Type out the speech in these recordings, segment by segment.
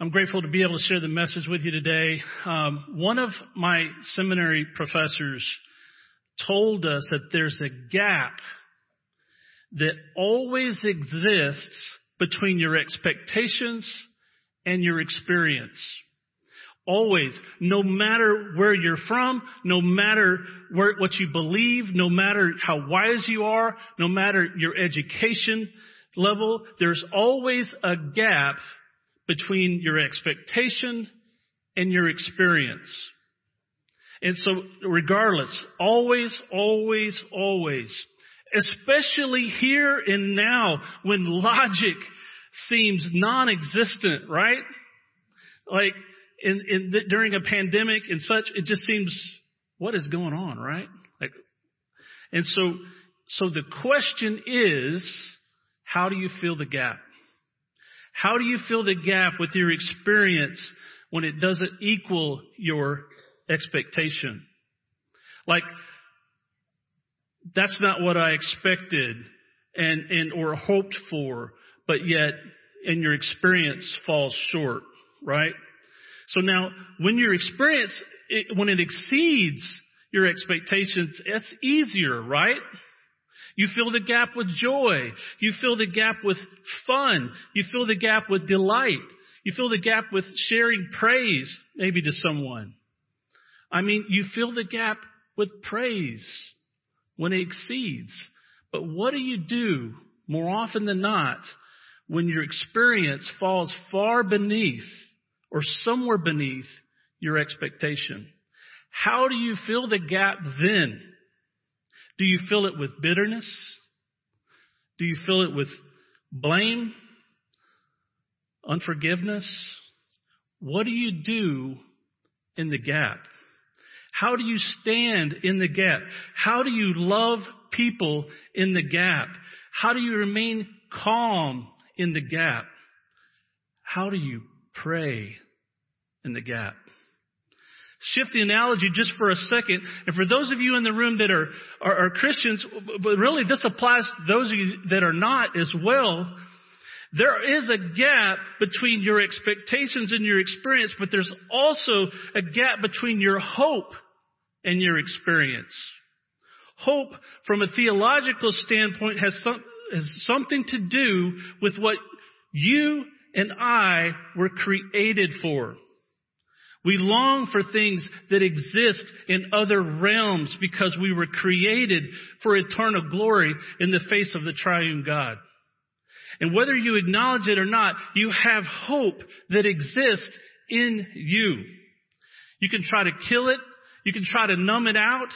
I'm grateful to be able to share the message with you today. Um, one of my seminary professors told us that there's a gap that always exists between your expectations and your experience. Always. No matter where you're from, no matter where, what you believe, no matter how wise you are, no matter your education level, there's always a gap between your expectation and your experience. And so regardless, always, always, always, especially here and now when logic seems non-existent, right? Like in, in the, during a pandemic and such, it just seems, what is going on, right? Like, and so, so the question is, how do you fill the gap? How do you fill the gap with your experience when it doesn't equal your expectation? Like, that's not what I expected and, and, or hoped for, but yet in your experience falls short, right? So now, when your experience, it, when it exceeds your expectations, it's easier, right? You fill the gap with joy. You fill the gap with fun. You fill the gap with delight. You fill the gap with sharing praise, maybe to someone. I mean, you fill the gap with praise when it exceeds. But what do you do more often than not when your experience falls far beneath or somewhere beneath your expectation. How do you fill the gap then? Do you fill it with bitterness? Do you fill it with blame? Unforgiveness? What do you do in the gap? How do you stand in the gap? How do you love people in the gap? How do you remain calm in the gap? How do you pray in the gap. Shift the analogy just for a second. And for those of you in the room that are, are, are Christians, but really this applies to those of you that are not as well. There is a gap between your expectations and your experience, but there's also a gap between your hope and your experience. Hope from a theological standpoint has, some, has something to do with what you and I were created for. We long for things that exist in other realms because we were created for eternal glory in the face of the triune God. And whether you acknowledge it or not, you have hope that exists in you. You can try to kill it. You can try to numb it out.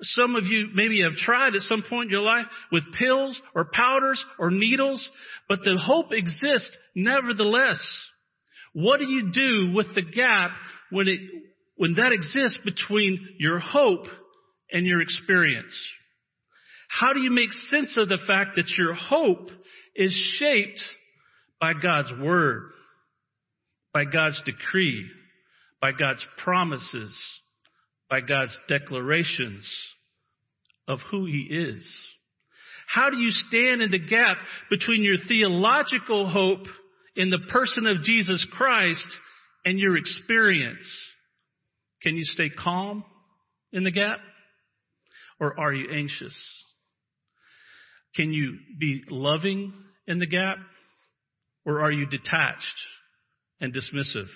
Some of you maybe have tried at some point in your life with pills or powders or needles, but the hope exists nevertheless. What do you do with the gap when it, when that exists between your hope and your experience? How do you make sense of the fact that your hope is shaped by God's word, by God's decree, by God's promises, by God's declarations of who He is? How do you stand in the gap between your theological hope in the person of Jesus Christ and your experience? Can you stay calm in the gap? Or are you anxious? Can you be loving in the gap? Or are you detached and dismissive?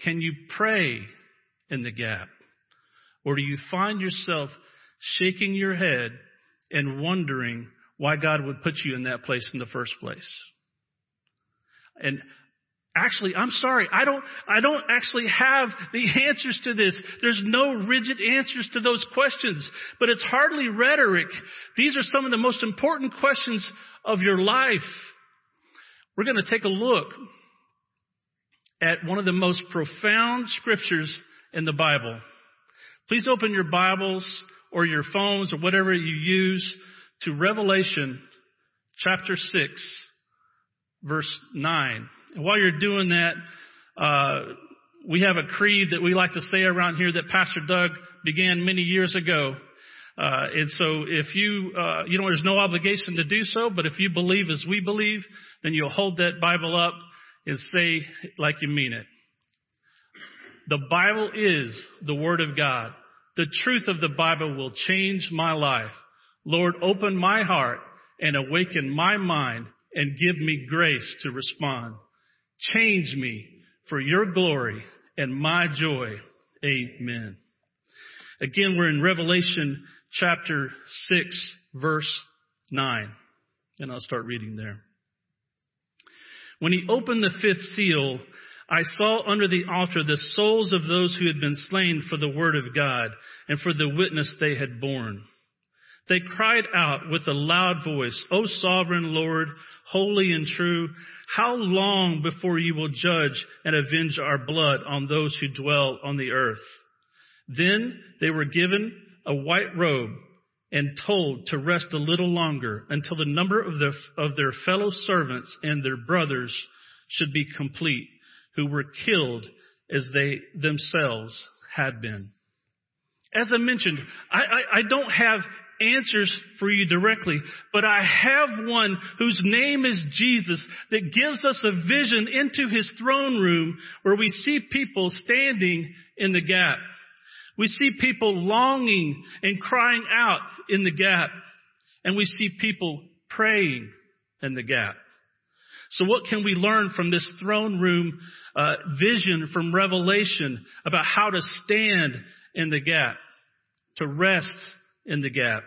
Can you pray in the gap? Or do you find yourself shaking your head and wondering why God would put you in that place in the first place? And actually, I'm sorry, I don't, I don't actually have the answers to this. There's no rigid answers to those questions, but it's hardly rhetoric. These are some of the most important questions of your life. We're going to take a look at one of the most profound scriptures in the Bible. Please open your Bibles or your phones or whatever you use to Revelation chapter 6 verse 9. And while you're doing that, uh, we have a creed that we like to say around here that Pastor Doug began many years ago. Uh, and so if you, uh, you know, there's no obligation to do so, but if you believe as we believe, then you'll hold that Bible up and say like you mean it. The Bible is the Word of God. The truth of the Bible will change my life. Lord, open my heart and awaken my mind and give me grace to respond. Change me for your glory and my joy. Amen. Again, we're in Revelation chapter 6, verse 9. And I'll start reading there. When he opened the fifth seal, I saw under the altar the souls of those who had been slain for the word of God and for the witness they had borne. They cried out with a loud voice, O sovereign Lord, holy and true, how long before you will judge and avenge our blood on those who dwell on the earth? Then they were given a white robe and told to rest a little longer until the number of their, of their fellow servants and their brothers should be complete, who were killed as they themselves had been. As I mentioned, I, I, I don't have answers for you directly, but I have one whose name is Jesus that gives us a vision into his throne room where we see people standing in the gap. We see people longing and crying out in the gap. And we see people praying in the gap. So what can we learn from this throne room uh, vision from Revelation about how to stand in the gap, to rest in the gap,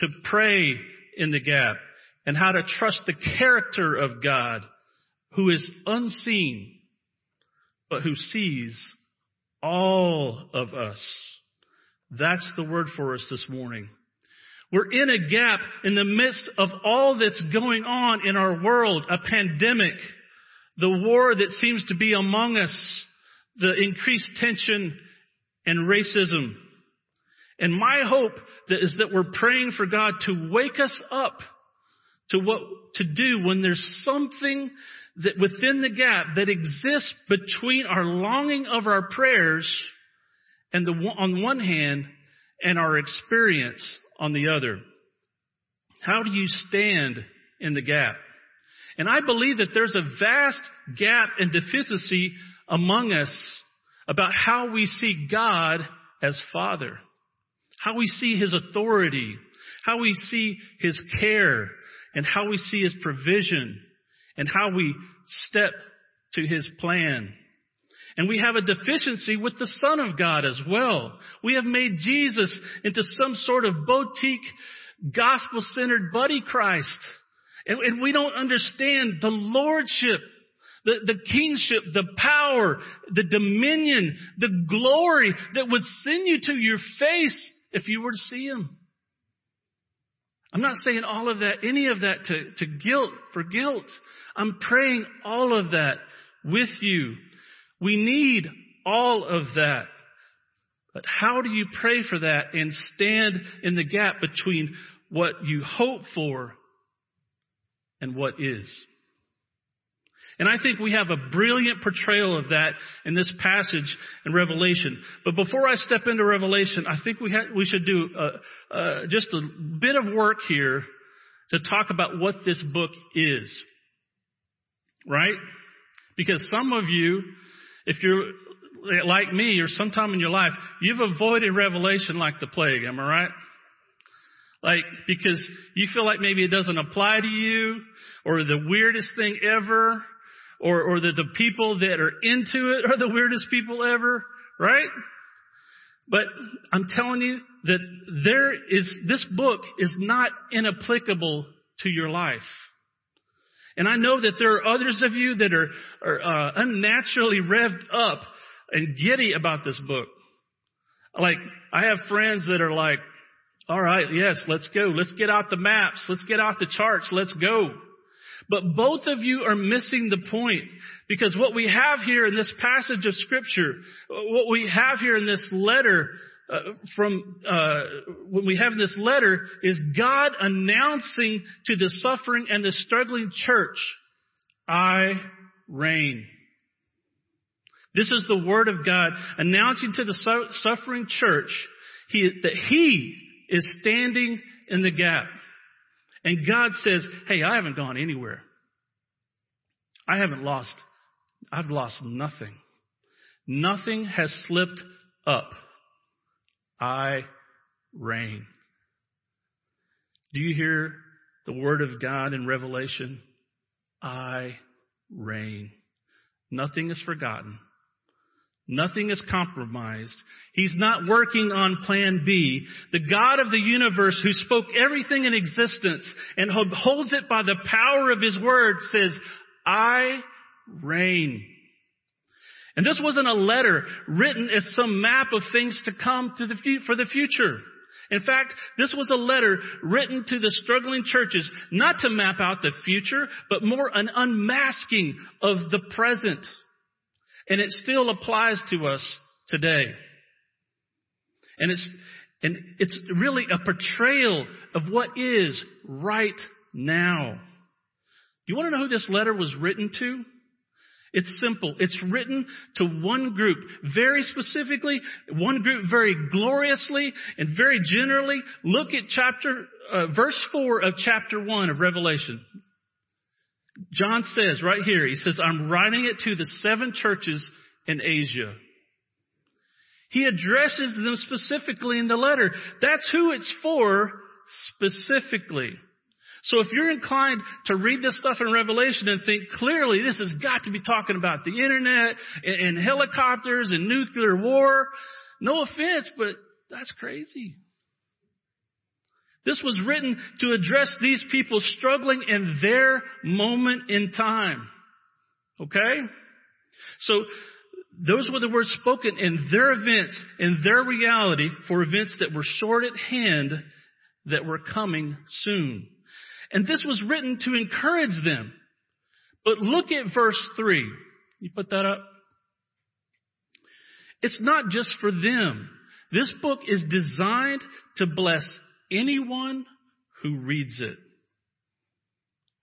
to pray in the gap, and how to trust the character of God who is unseen, but who sees all of us. That's the word for us this morning. We're in a gap in the midst of all that's going on in our world, a pandemic, the war that seems to be among us, the increased tension and racism. And my hope is that we're praying for God to wake us up to what to do when there's something that within the gap that exists between our longing of our prayers and the, on one hand and our experience on the other. How do you stand in the gap? And I believe that there's a vast gap and deficiency among us about how we see God as Father, how we see His authority, how we see His care, and how we see His provision, and how we step to His plan. And we have a deficiency with the Son of God as well. We have made Jesus into some sort of boutique, gospel-centered buddy Christ. And, and we don't understand the lordship, the, the kingship, the power, the dominion, the glory that would send you to your face if you were to see Him. I'm not saying all of that, any of that to, to guilt, for guilt. I'm praying all of that with you we need all of that. But how do you pray for that and stand in the gap between what you hope for and what is? And I think we have a brilliant portrayal of that in this passage in Revelation. But before I step into Revelation, I think we, ha- we should do uh, uh, just a bit of work here to talk about what this book is. Right? Because some of you if you're like me or sometime in your life, you've avoided Revelation like the plague. Am I right? Like, because you feel like maybe it doesn't apply to you, or the weirdest thing ever, or, or that the people that are into it are the weirdest people ever, right? But I'm telling you that there is, this book is not inapplicable to your life. And I know that there are others of you that are, are uh, unnaturally revved up and giddy about this book. Like, I have friends that are like, all right, yes, let's go. Let's get out the maps. Let's get out the charts. Let's go. But both of you are missing the point because what we have here in this passage of scripture, what we have here in this letter uh, from uh, when we have this letter is God announcing to the suffering and the struggling church, "I reign." This is the word of God announcing to the su- suffering church he, that He is standing in the gap, and God says, "Hey, I haven't gone anywhere. I haven't lost I've lost nothing. Nothing has slipped up. I reign. Do you hear the word of God in Revelation? I reign. Nothing is forgotten. Nothing is compromised. He's not working on plan B. The God of the universe who spoke everything in existence and holds it by the power of his word says, I reign. And this wasn't a letter written as some map of things to come to the, for the future. In fact, this was a letter written to the struggling churches, not to map out the future, but more an unmasking of the present. And it still applies to us today. And it's, and it's really a portrayal of what is right now. You want to know who this letter was written to? It's simple. It's written to one group very specifically, one group very gloriously and very generally. Look at chapter, uh, verse 4 of chapter 1 of Revelation. John says right here, he says, I'm writing it to the seven churches in Asia. He addresses them specifically in the letter. That's who it's for specifically. So if you're inclined to read this stuff in Revelation and think clearly this has got to be talking about the internet and, and helicopters and nuclear war, no offense, but that's crazy. This was written to address these people struggling in their moment in time. Okay? So, those were the words spoken in their events, in their reality, for events that were short at hand that were coming soon. And this was written to encourage them. But look at verse 3. You put that up? It's not just for them. This book is designed to bless anyone who reads it,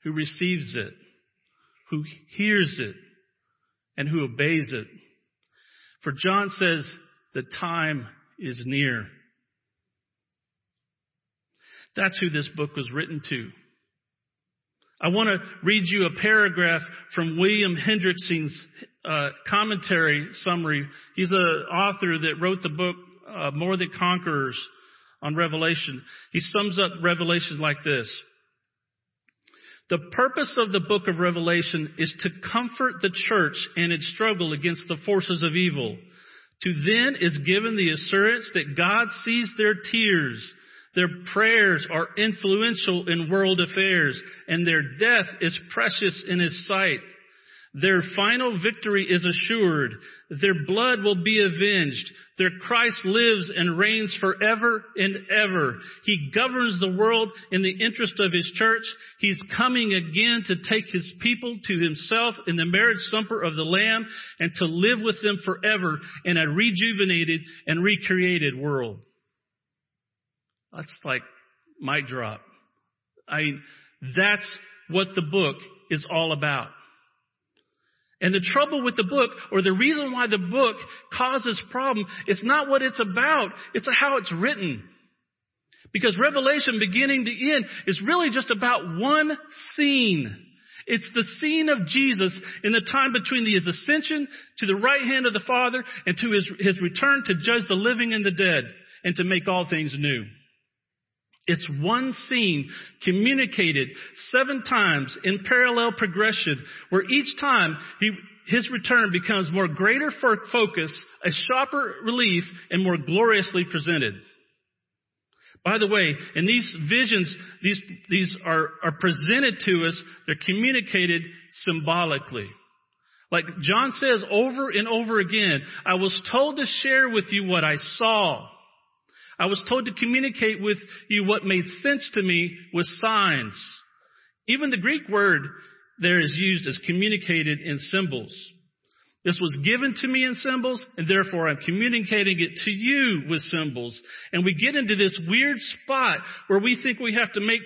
who receives it, who hears it, and who obeys it. For John says, the time is near. That's who this book was written to. I want to read you a paragraph from William Hendriksen's uh, commentary summary. He's an author that wrote the book uh, More Than Conquerors on Revelation. He sums up Revelation like this. The purpose of the book of Revelation is to comfort the church in its struggle against the forces of evil. To then is given the assurance that God sees their tears their prayers are influential in world affairs, and their death is precious in His sight. Their final victory is assured. Their blood will be avenged. Their Christ lives and reigns forever and ever. He governs the world in the interest of His church. He's coming again to take His people to Himself in the marriage supper of the Lamb and to live with them forever in a rejuvenated and recreated world. That's like mic drop. I mean, that's what the book is all about. And the trouble with the book, or the reason why the book causes problem, it's not what it's about, it's how it's written. Because Revelation beginning to end is really just about one scene. It's the scene of Jesus in the time between his ascension to the right hand of the Father and to his, his return to judge the living and the dead and to make all things new. It's one scene communicated seven times in parallel progression where each time he, his return becomes more greater focus, a sharper relief, and more gloriously presented. By the way, in these visions, these, these are, are presented to us, they're communicated symbolically. Like John says over and over again, I was told to share with you what I saw. I was told to communicate with you what made sense to me with signs. Even the Greek word there is used as communicated in symbols. This was given to me in symbols, and therefore I'm communicating it to you with symbols. And we get into this weird spot where we think we have to make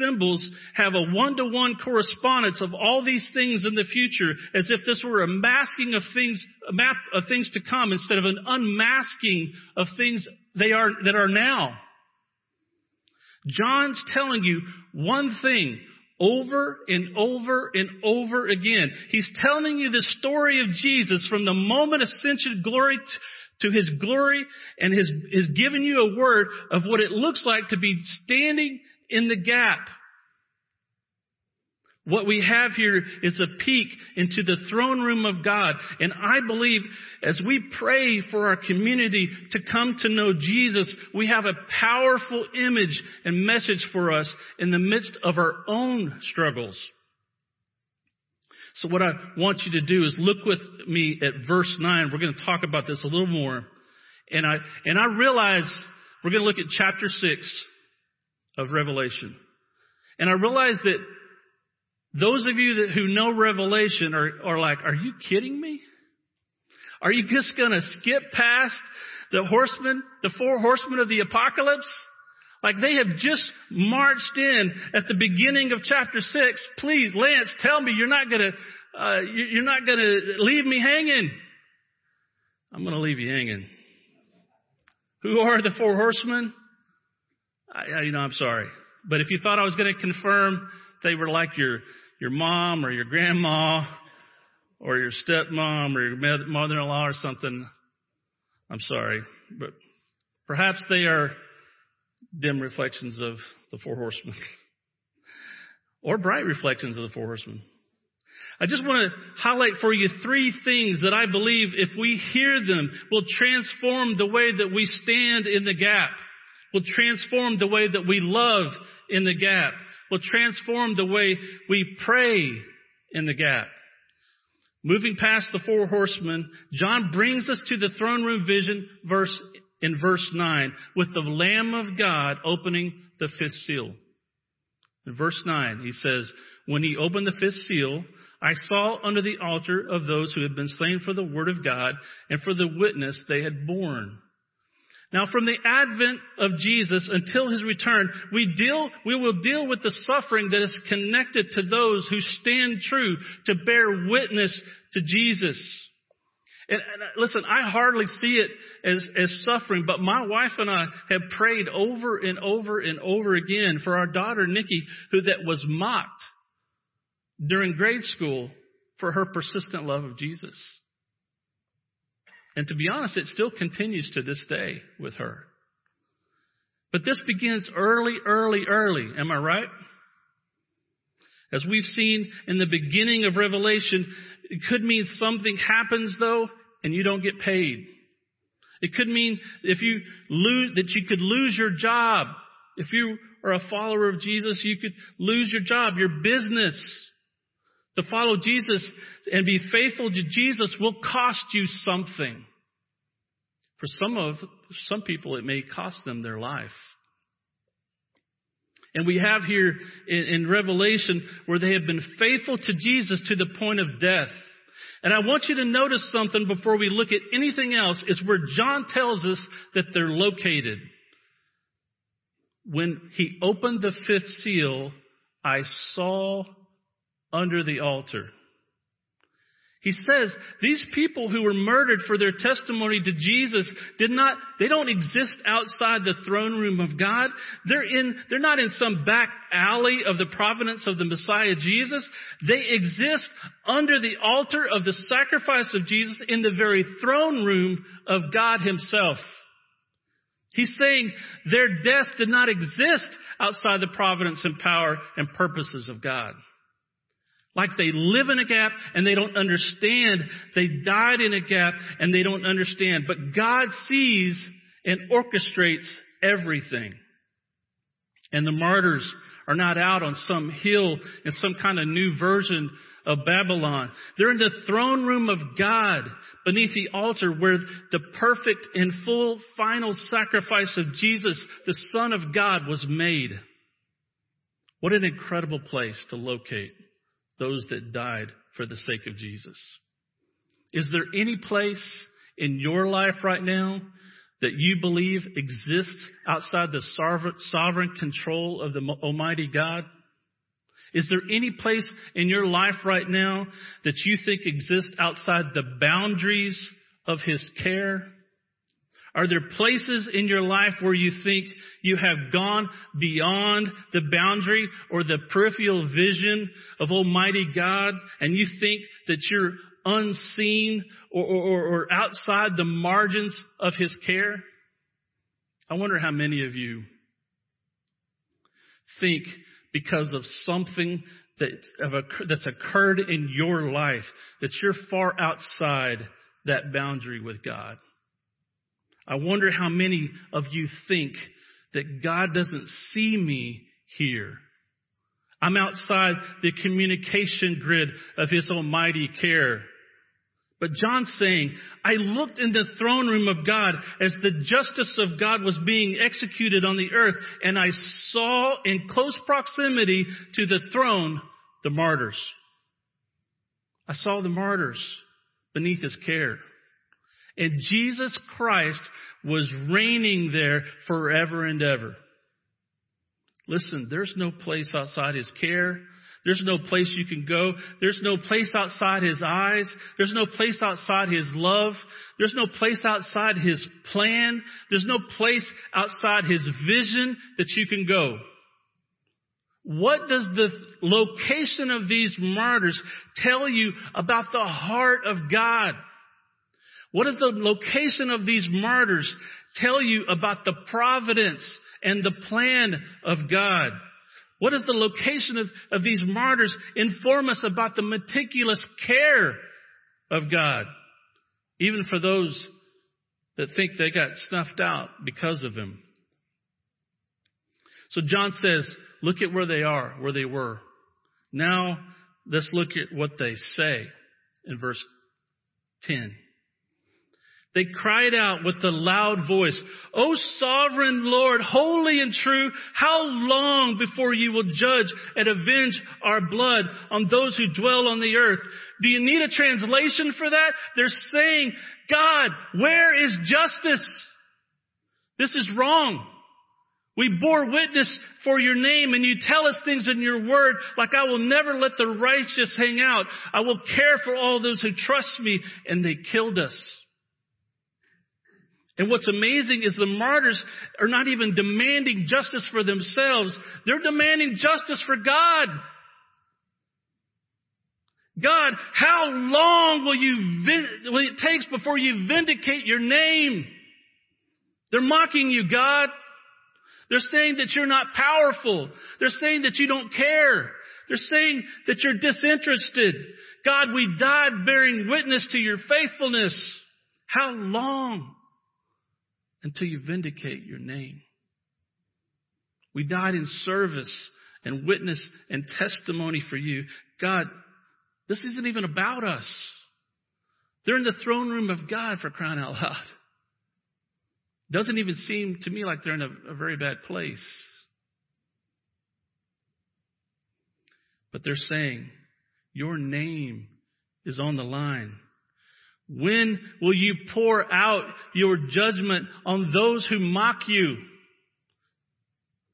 symbols have a one-to-one correspondence of all these things in the future, as if this were a masking of things, a map of things to come, instead of an unmasking of things they are, that are now. John's telling you one thing over and over and over again. He's telling you the story of Jesus from the moment ascension glory to his glory and has, has given you a word of what it looks like to be standing in the gap what we have here is a peek into the throne room of God. And I believe as we pray for our community to come to know Jesus, we have a powerful image and message for us in the midst of our own struggles. So what I want you to do is look with me at verse 9. We're going to talk about this a little more. And I, and I realize we're going to look at chapter 6 of Revelation. And I realize that those of you that, who know Revelation are, are like, are you kidding me? Are you just gonna skip past the horsemen, the four horsemen of the apocalypse? Like they have just marched in at the beginning of chapter six. Please, Lance, tell me you're not gonna, uh, you're not gonna leave me hanging. I'm gonna leave you hanging. Who are the four horsemen? I, you know, I'm sorry. But if you thought I was going to confirm they were like your your mom or your grandma or your stepmom or your mother-in-law or something, I'm sorry, but perhaps they are dim reflections of the four horsemen or bright reflections of the four horsemen. I just want to highlight for you three things that I believe if we hear them will transform the way that we stand in the gap, will transform the way that we love in the gap, will transform the way we pray in the gap. Moving past the four horsemen, John brings us to the throne room vision verse in verse 9 with the Lamb of God opening the fifth seal. In verse 9, he says, When he opened the fifth seal, I saw under the altar of those who had been slain for the word of God and for the witness they had borne. Now from the advent of Jesus until his return, we deal, we will deal with the suffering that is connected to those who stand true to bear witness to Jesus. And, and uh, listen, I hardly see it as, as suffering, but my wife and I have prayed over and over and over again for our daughter Nikki, who that was mocked during grade school for her persistent love of Jesus. And to be honest, it still continues to this day with her. But this begins early, early, early. Am I right? As we've seen in the beginning of Revelation, it could mean something happens though, and you don't get paid. It could mean if you lose, that you could lose your job. If you are a follower of Jesus, you could lose your job, your business. To follow Jesus and be faithful to Jesus will cost you something. For some of some people, it may cost them their life. And we have here in, in, Revelation where they have been faithful to Jesus to the point of death. And I want you to notice something before we look at anything else is where John tells us that they're located. When he opened the fifth seal, I saw under the altar. He says these people who were murdered for their testimony to Jesus did not, they don't exist outside the throne room of God. They're in, they're not in some back alley of the providence of the Messiah Jesus. They exist under the altar of the sacrifice of Jesus in the very throne room of God himself. He's saying their death did not exist outside the providence and power and purposes of God. Like they live in a gap and they don't understand. They died in a gap and they don't understand. But God sees and orchestrates everything. And the martyrs are not out on some hill in some kind of new version of Babylon. They're in the throne room of God beneath the altar where the perfect and full final sacrifice of Jesus, the Son of God, was made. What an incredible place to locate those that died for the sake of Jesus. Is there any place in your life right now that you believe exists outside the sovereign control of the Almighty God? Is there any place in your life right now that you think exists outside the boundaries of His care? Are there places in your life where you think you have gone beyond the boundary or the peripheral vision of Almighty God and you think that you're unseen or, or, or outside the margins of His care? I wonder how many of you think because of something that's occurred in your life that you're far outside that boundary with God. I wonder how many of you think that God doesn't see me here. I'm outside the communication grid of His almighty care. But John's saying, I looked in the throne room of God as the justice of God was being executed on the earth, and I saw in close proximity to the throne the martyrs. I saw the martyrs beneath his care. And Jesus Christ was reigning there forever and ever. Listen, there's no place outside his care. There's no place you can go. There's no place outside his eyes. There's no place outside his love. There's no place outside his plan. There's no place outside his vision that you can go. What does the location of these martyrs tell you about the heart of God? What does the location of these martyrs tell you about the providence and the plan of God? What does the location of, of these martyrs inform us about the meticulous care of God? Even for those that think they got snuffed out because of him. So John says, look at where they are, where they were. Now let's look at what they say in verse 10. They cried out with a loud voice, O sovereign Lord, holy and true, how long before you will judge and avenge our blood on those who dwell on the earth? Do you need a translation for that? They're saying, God, where is justice? This is wrong. We bore witness for your name and you tell us things in your word like I will never let the righteous hang out. I will care for all those who trust me and they killed us. And what's amazing is the martyrs are not even demanding justice for themselves. They're demanding justice for God. God, how long will you, will it takes before you vindicate your name? They're mocking you, God. They're saying that you're not powerful. They're saying that you don't care. They're saying that you're disinterested. God, we died bearing witness to your faithfulness. How long? Until you vindicate your name. We died in service and witness and testimony for you. God, this isn't even about us. They're in the throne room of God for crying out loud. Doesn't even seem to me like they're in a, a very bad place. But they're saying, Your name is on the line. When will you pour out your judgment on those who mock you?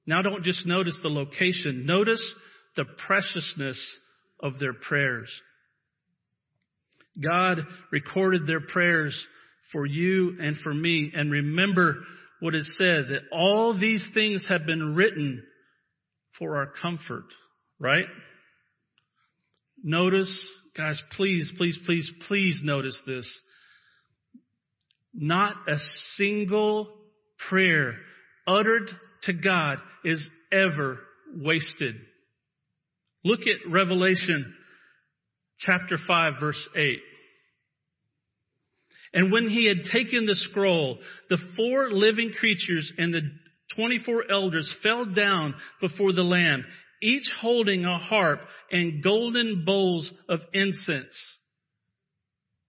Now don't just notice the location. Notice the preciousness of their prayers. God recorded their prayers for you and for me. And remember what it said that all these things have been written for our comfort, right? Notice Guys, please, please, please, please notice this. Not a single prayer uttered to God is ever wasted. Look at Revelation chapter 5 verse 8. And when he had taken the scroll, the four living creatures and the 24 elders fell down before the Lamb each holding a harp and golden bowls of incense,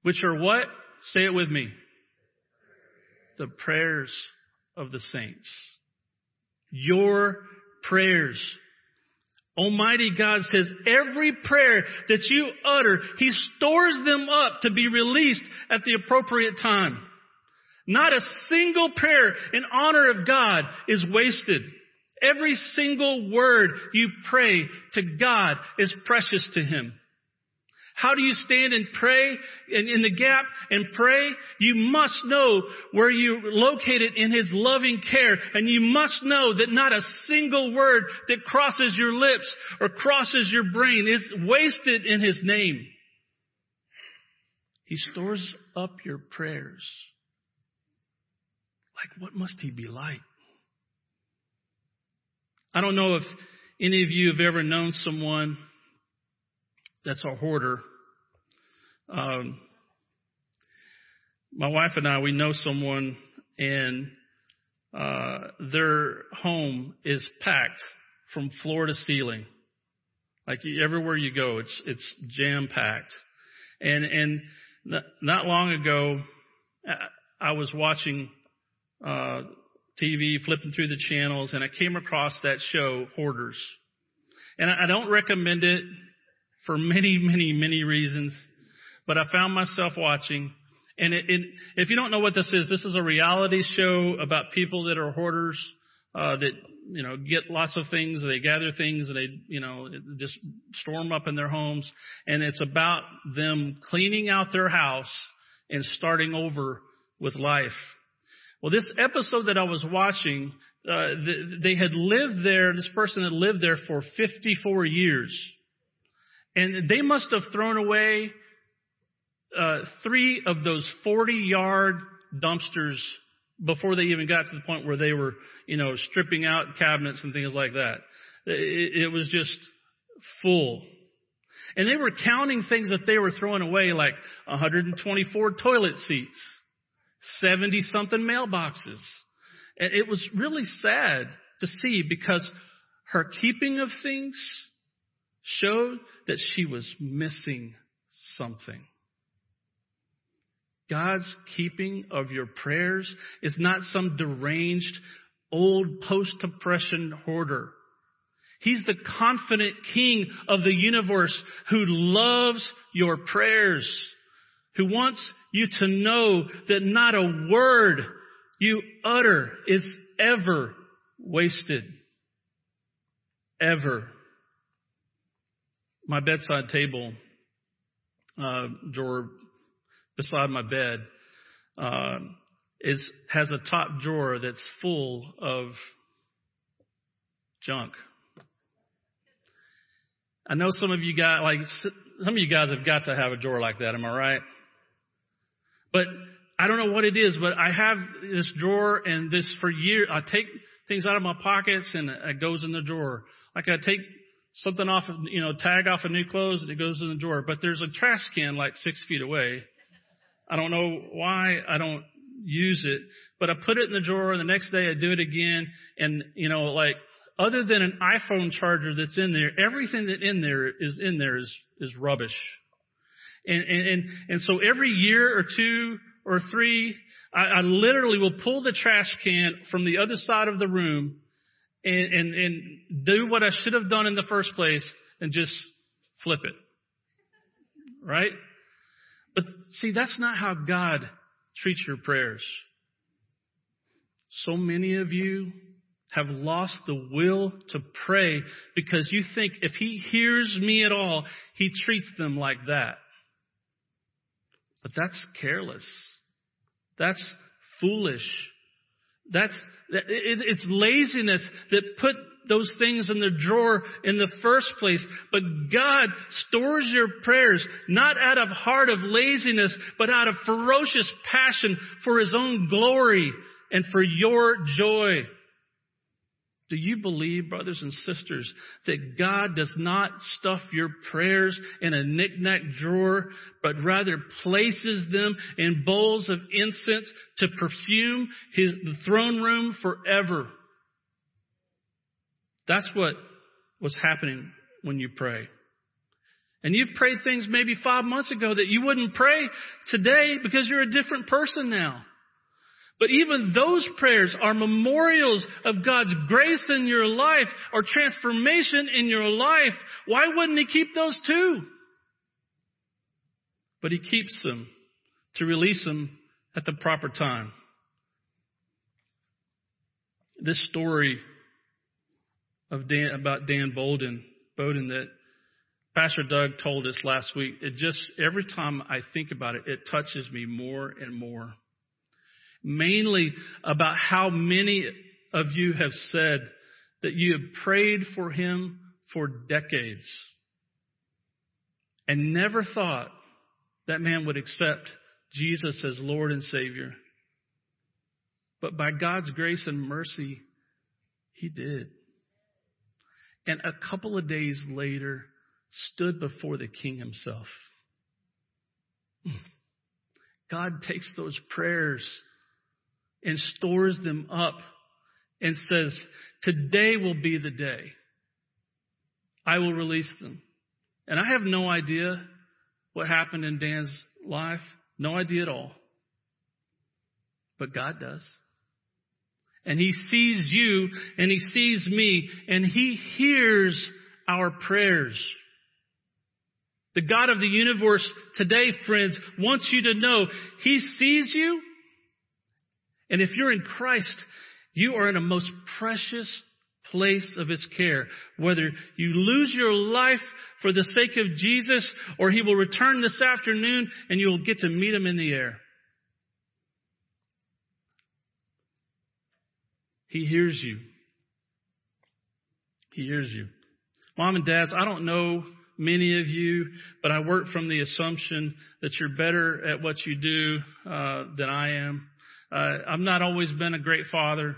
which are what? Say it with me. The prayers of the saints. Your prayers. Almighty God says every prayer that you utter, He stores them up to be released at the appropriate time. Not a single prayer in honor of God is wasted. Every single word you pray to God is precious to Him. How do you stand and pray in, in the gap and pray? You must know where you're located in His loving care. And you must know that not a single word that crosses your lips or crosses your brain is wasted in His name. He stores up your prayers. Like, what must He be like? I don't know if any of you have ever known someone that's a hoarder. Um, my wife and I, we know someone and uh, their home is packed from floor to ceiling. Like everywhere you go, it's it's jam packed. And and not long ago, I was watching uh, TV, flipping through the channels, and I came across that show, Hoarders. And I don't recommend it for many, many, many reasons, but I found myself watching. And it, it, if you don't know what this is, this is a reality show about people that are hoarders, uh, that, you know, get lots of things, they gather things, and they, you know, just store them up in their homes. And it's about them cleaning out their house and starting over with life. Well, this episode that I was watching, uh, they had lived there, this person had lived there for 54 years. And they must have thrown away uh, three of those 40 yard dumpsters before they even got to the point where they were, you know, stripping out cabinets and things like that. It, it was just full. And they were counting things that they were throwing away, like 124 toilet seats, 70 something mailboxes. And it was really sad to see because her keeping of things showed that she was missing something. God's keeping of your prayers is not some deranged old post-depression hoarder. He's the confident king of the universe who loves your prayers, who wants you to know that not a word you utter is ever wasted. Ever. My bedside table uh, drawer beside my bed uh, is has a top drawer that's full of junk. I know some of you guys like some of you guys have got to have a drawer like that. Am I right? But I don't know what it is, but I have this drawer and this for years. I take things out of my pockets and it goes in the drawer. Like I take something off, of, you know, tag off of new clothes and it goes in the drawer. But there's a trash can like six feet away. I don't know why I don't use it, but I put it in the drawer and the next day I do it again. And, you know, like other than an iPhone charger that's in there, everything that in there is in there is, is rubbish. And, and, and, so every year or two or three, I, I literally will pull the trash can from the other side of the room and, and, and do what I should have done in the first place and just flip it. Right? But see, that's not how God treats your prayers. So many of you have lost the will to pray because you think if he hears me at all, he treats them like that. But that's careless. That's foolish. That's, it's laziness that put those things in the drawer in the first place. But God stores your prayers not out of heart of laziness, but out of ferocious passion for His own glory and for your joy. Do you believe, brothers and sisters, that God does not stuff your prayers in a knick-knack drawer, but rather places them in bowls of incense to perfume his, the throne room forever? That's what was happening when you pray. And you've prayed things maybe five months ago that you wouldn't pray today because you're a different person now. But even those prayers are memorials of God's grace in your life or transformation in your life. Why wouldn't He keep those too? But He keeps them to release them at the proper time. This story of Dan, about Dan Bolden, Bowden that Pastor Doug told us last week, it just, every time I think about it, it touches me more and more. Mainly about how many of you have said that you have prayed for him for decades and never thought that man would accept Jesus as Lord and Savior. But by God's grace and mercy, he did. And a couple of days later, stood before the king himself. God takes those prayers and stores them up and says, Today will be the day. I will release them. And I have no idea what happened in Dan's life. No idea at all. But God does. And He sees you and He sees me and He hears our prayers. The God of the universe today, friends, wants you to know He sees you. And if you're in Christ, you are in a most precious place of His care. Whether you lose your life for the sake of Jesus or He will return this afternoon and you will get to meet Him in the air. He hears you. He hears you. Mom and dads, I don't know many of you, but I work from the assumption that you're better at what you do uh, than I am. Uh, I've not always been a great father.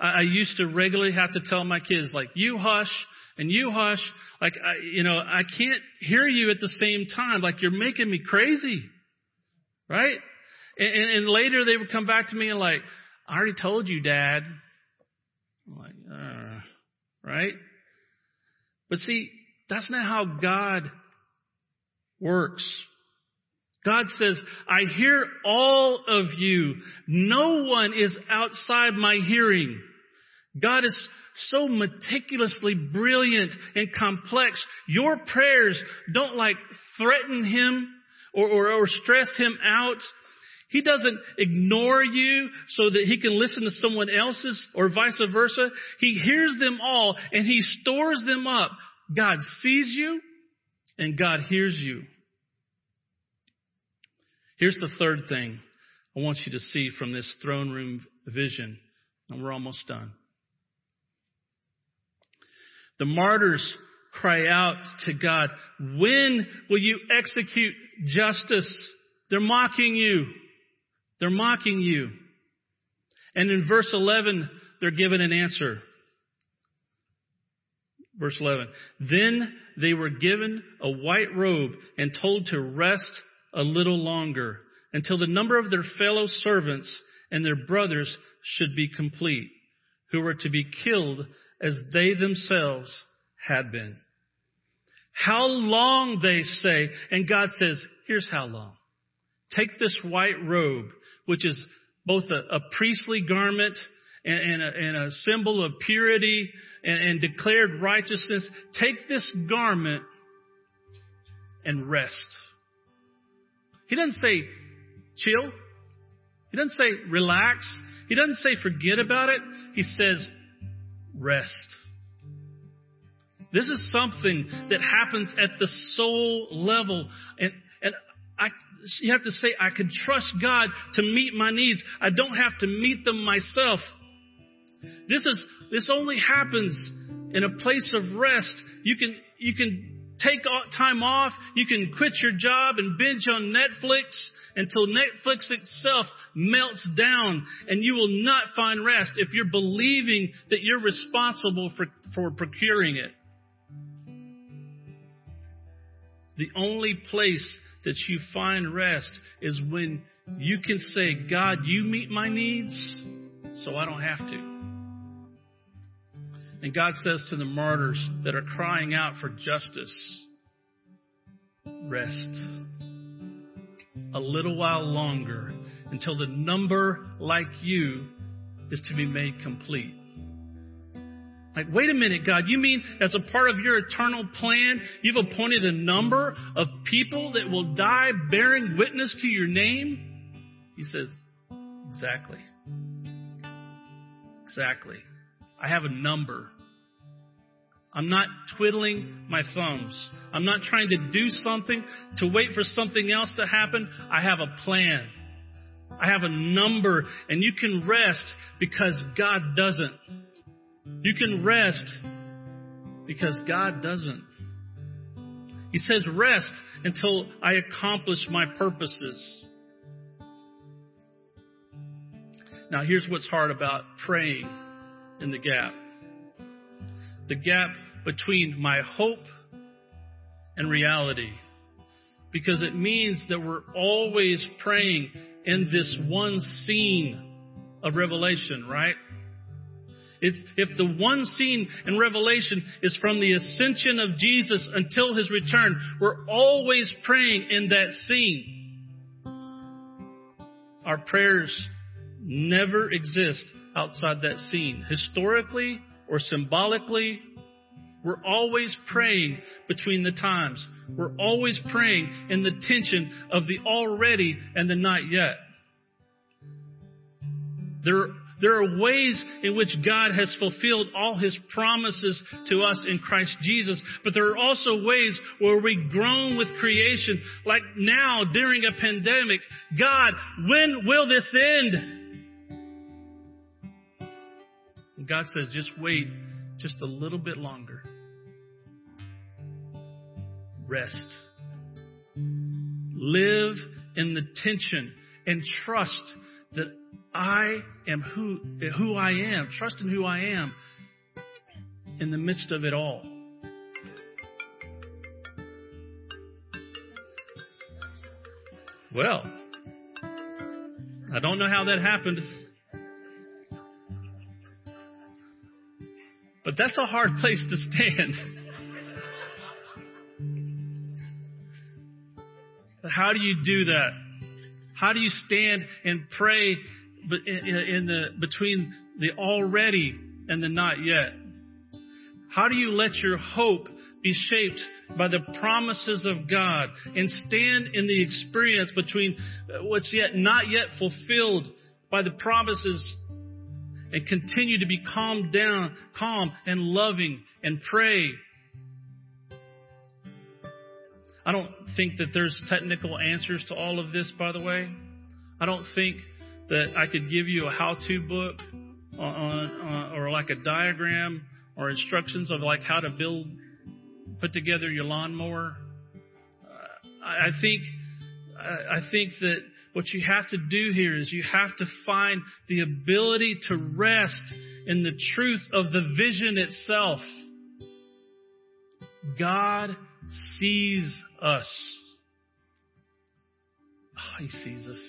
I, I used to regularly have to tell my kids, like, you hush and you hush. Like, I, you know, I can't hear you at the same time. Like, you're making me crazy. Right? And, and, and later they would come back to me and like, I already told you, Dad. I'm like, uh, right? But see, that's not how God works. God says, I hear all of you. No one is outside my hearing. God is so meticulously brilliant and complex. Your prayers don't like threaten him or, or, or stress him out. He doesn't ignore you so that he can listen to someone else's or vice versa. He hears them all and he stores them up. God sees you and God hears you. Here's the third thing I want you to see from this throne room vision, and we're almost done. The martyrs cry out to God, when will you execute justice? They're mocking you. They're mocking you. And in verse 11, they're given an answer. Verse 11. Then they were given a white robe and told to rest a little longer until the number of their fellow servants and their brothers should be complete, who were to be killed as they themselves had been. How long, they say, and God says, here's how long. Take this white robe, which is both a, a priestly garment and, and, a, and, a, symbol of purity and, and declared righteousness. Take this garment and rest. He doesn't say chill. He doesn't say relax. He doesn't say forget about it. He says rest. This is something that happens at the soul level. And, and I, you have to say, I can trust God to meet my needs. I don't have to meet them myself. This is, this only happens in a place of rest. You can, you can take time off. You can quit your job and binge on Netflix until Netflix itself melts down and you will not find rest if you're believing that you're responsible for, for procuring it. The only place that you find rest is when you can say, God, you meet my needs, so I don't have to. And God says to the martyrs that are crying out for justice, rest a little while longer until the number like you is to be made complete. Like, wait a minute, God, you mean as a part of your eternal plan, you've appointed a number of people that will die bearing witness to your name? He says, exactly. Exactly. I have a number. I'm not twiddling my thumbs. I'm not trying to do something to wait for something else to happen. I have a plan. I have a number and you can rest because God doesn't. You can rest because God doesn't. He says, rest until I accomplish my purposes. Now, here's what's hard about praying in the gap the gap between my hope and reality. Because it means that we're always praying in this one scene of Revelation, right? If, if the one scene in Revelation is from the ascension of Jesus until his return, we're always praying in that scene. Our prayers never exist outside that scene. Historically or symbolically, we're always praying between the times. We're always praying in the tension of the already and the not yet. There, there are ways in which God has fulfilled all his promises to us in Christ Jesus, but there are also ways where we groan with creation, like now during a pandemic. God, when will this end? God says, just wait just a little bit longer. Rest. Live in the tension and trust that I am who, who I am. Trust in who I am in the midst of it all. Well, I don't know how that happened. But that's a hard place to stand. How do you do that? How do you stand and pray in the between the already and the not yet? How do you let your hope be shaped by the promises of God and stand in the experience between what's yet not yet fulfilled by the promises and continue to be calm down, calm and loving and pray? I don't think that there's technical answers to all of this, by the way. I don't think that I could give you a how-to book on, on, or like a diagram or instructions of like how to build, put together your lawnmower. Uh, I, I think, I, I think that what you have to do here is you have to find the ability to rest in the truth of the vision itself. God sees us. Oh, he sees us.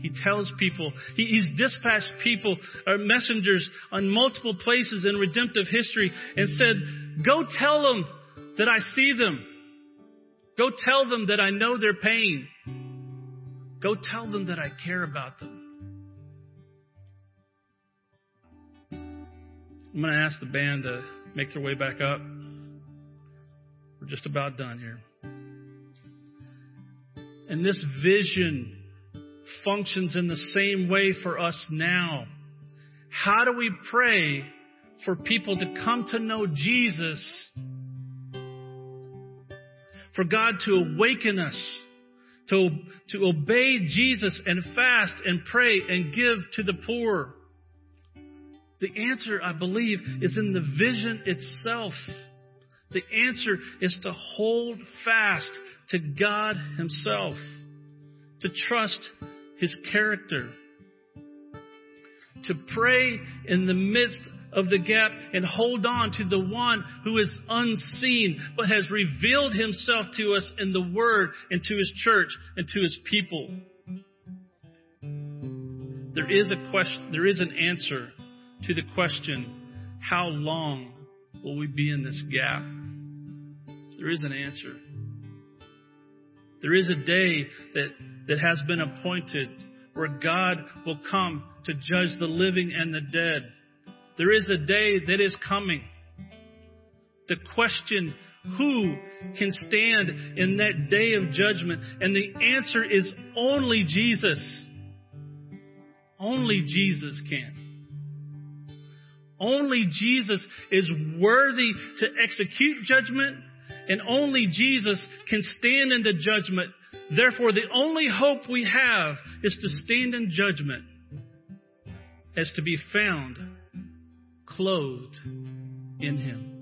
He tells people, he, he's dispatched people or messengers on multiple places in redemptive history and said, go tell them that I see them. Go tell them that I know their pain. Go tell them that I care about them. I'm going to ask the band to make their way back up. We're just about done here. And this vision functions in the same way for us now. How do we pray for people to come to know Jesus? For God to awaken us, to, to obey Jesus and fast and pray and give to the poor? The answer, I believe, is in the vision itself. The answer is to hold fast to God Himself, to trust His character, to pray in the midst of the gap and hold on to the one who is unseen but has revealed himself to us in the word and to his church and to his people. There is a question, there is an answer to the question, how long will we be in this gap? There is an answer. There is a day that, that has been appointed where God will come to judge the living and the dead. There is a day that is coming. The question, who can stand in that day of judgment? And the answer is only Jesus. Only Jesus can. Only Jesus is worthy to execute judgment, and only Jesus can stand in the judgment. Therefore, the only hope we have is to stand in judgment as to be found clothed in Him.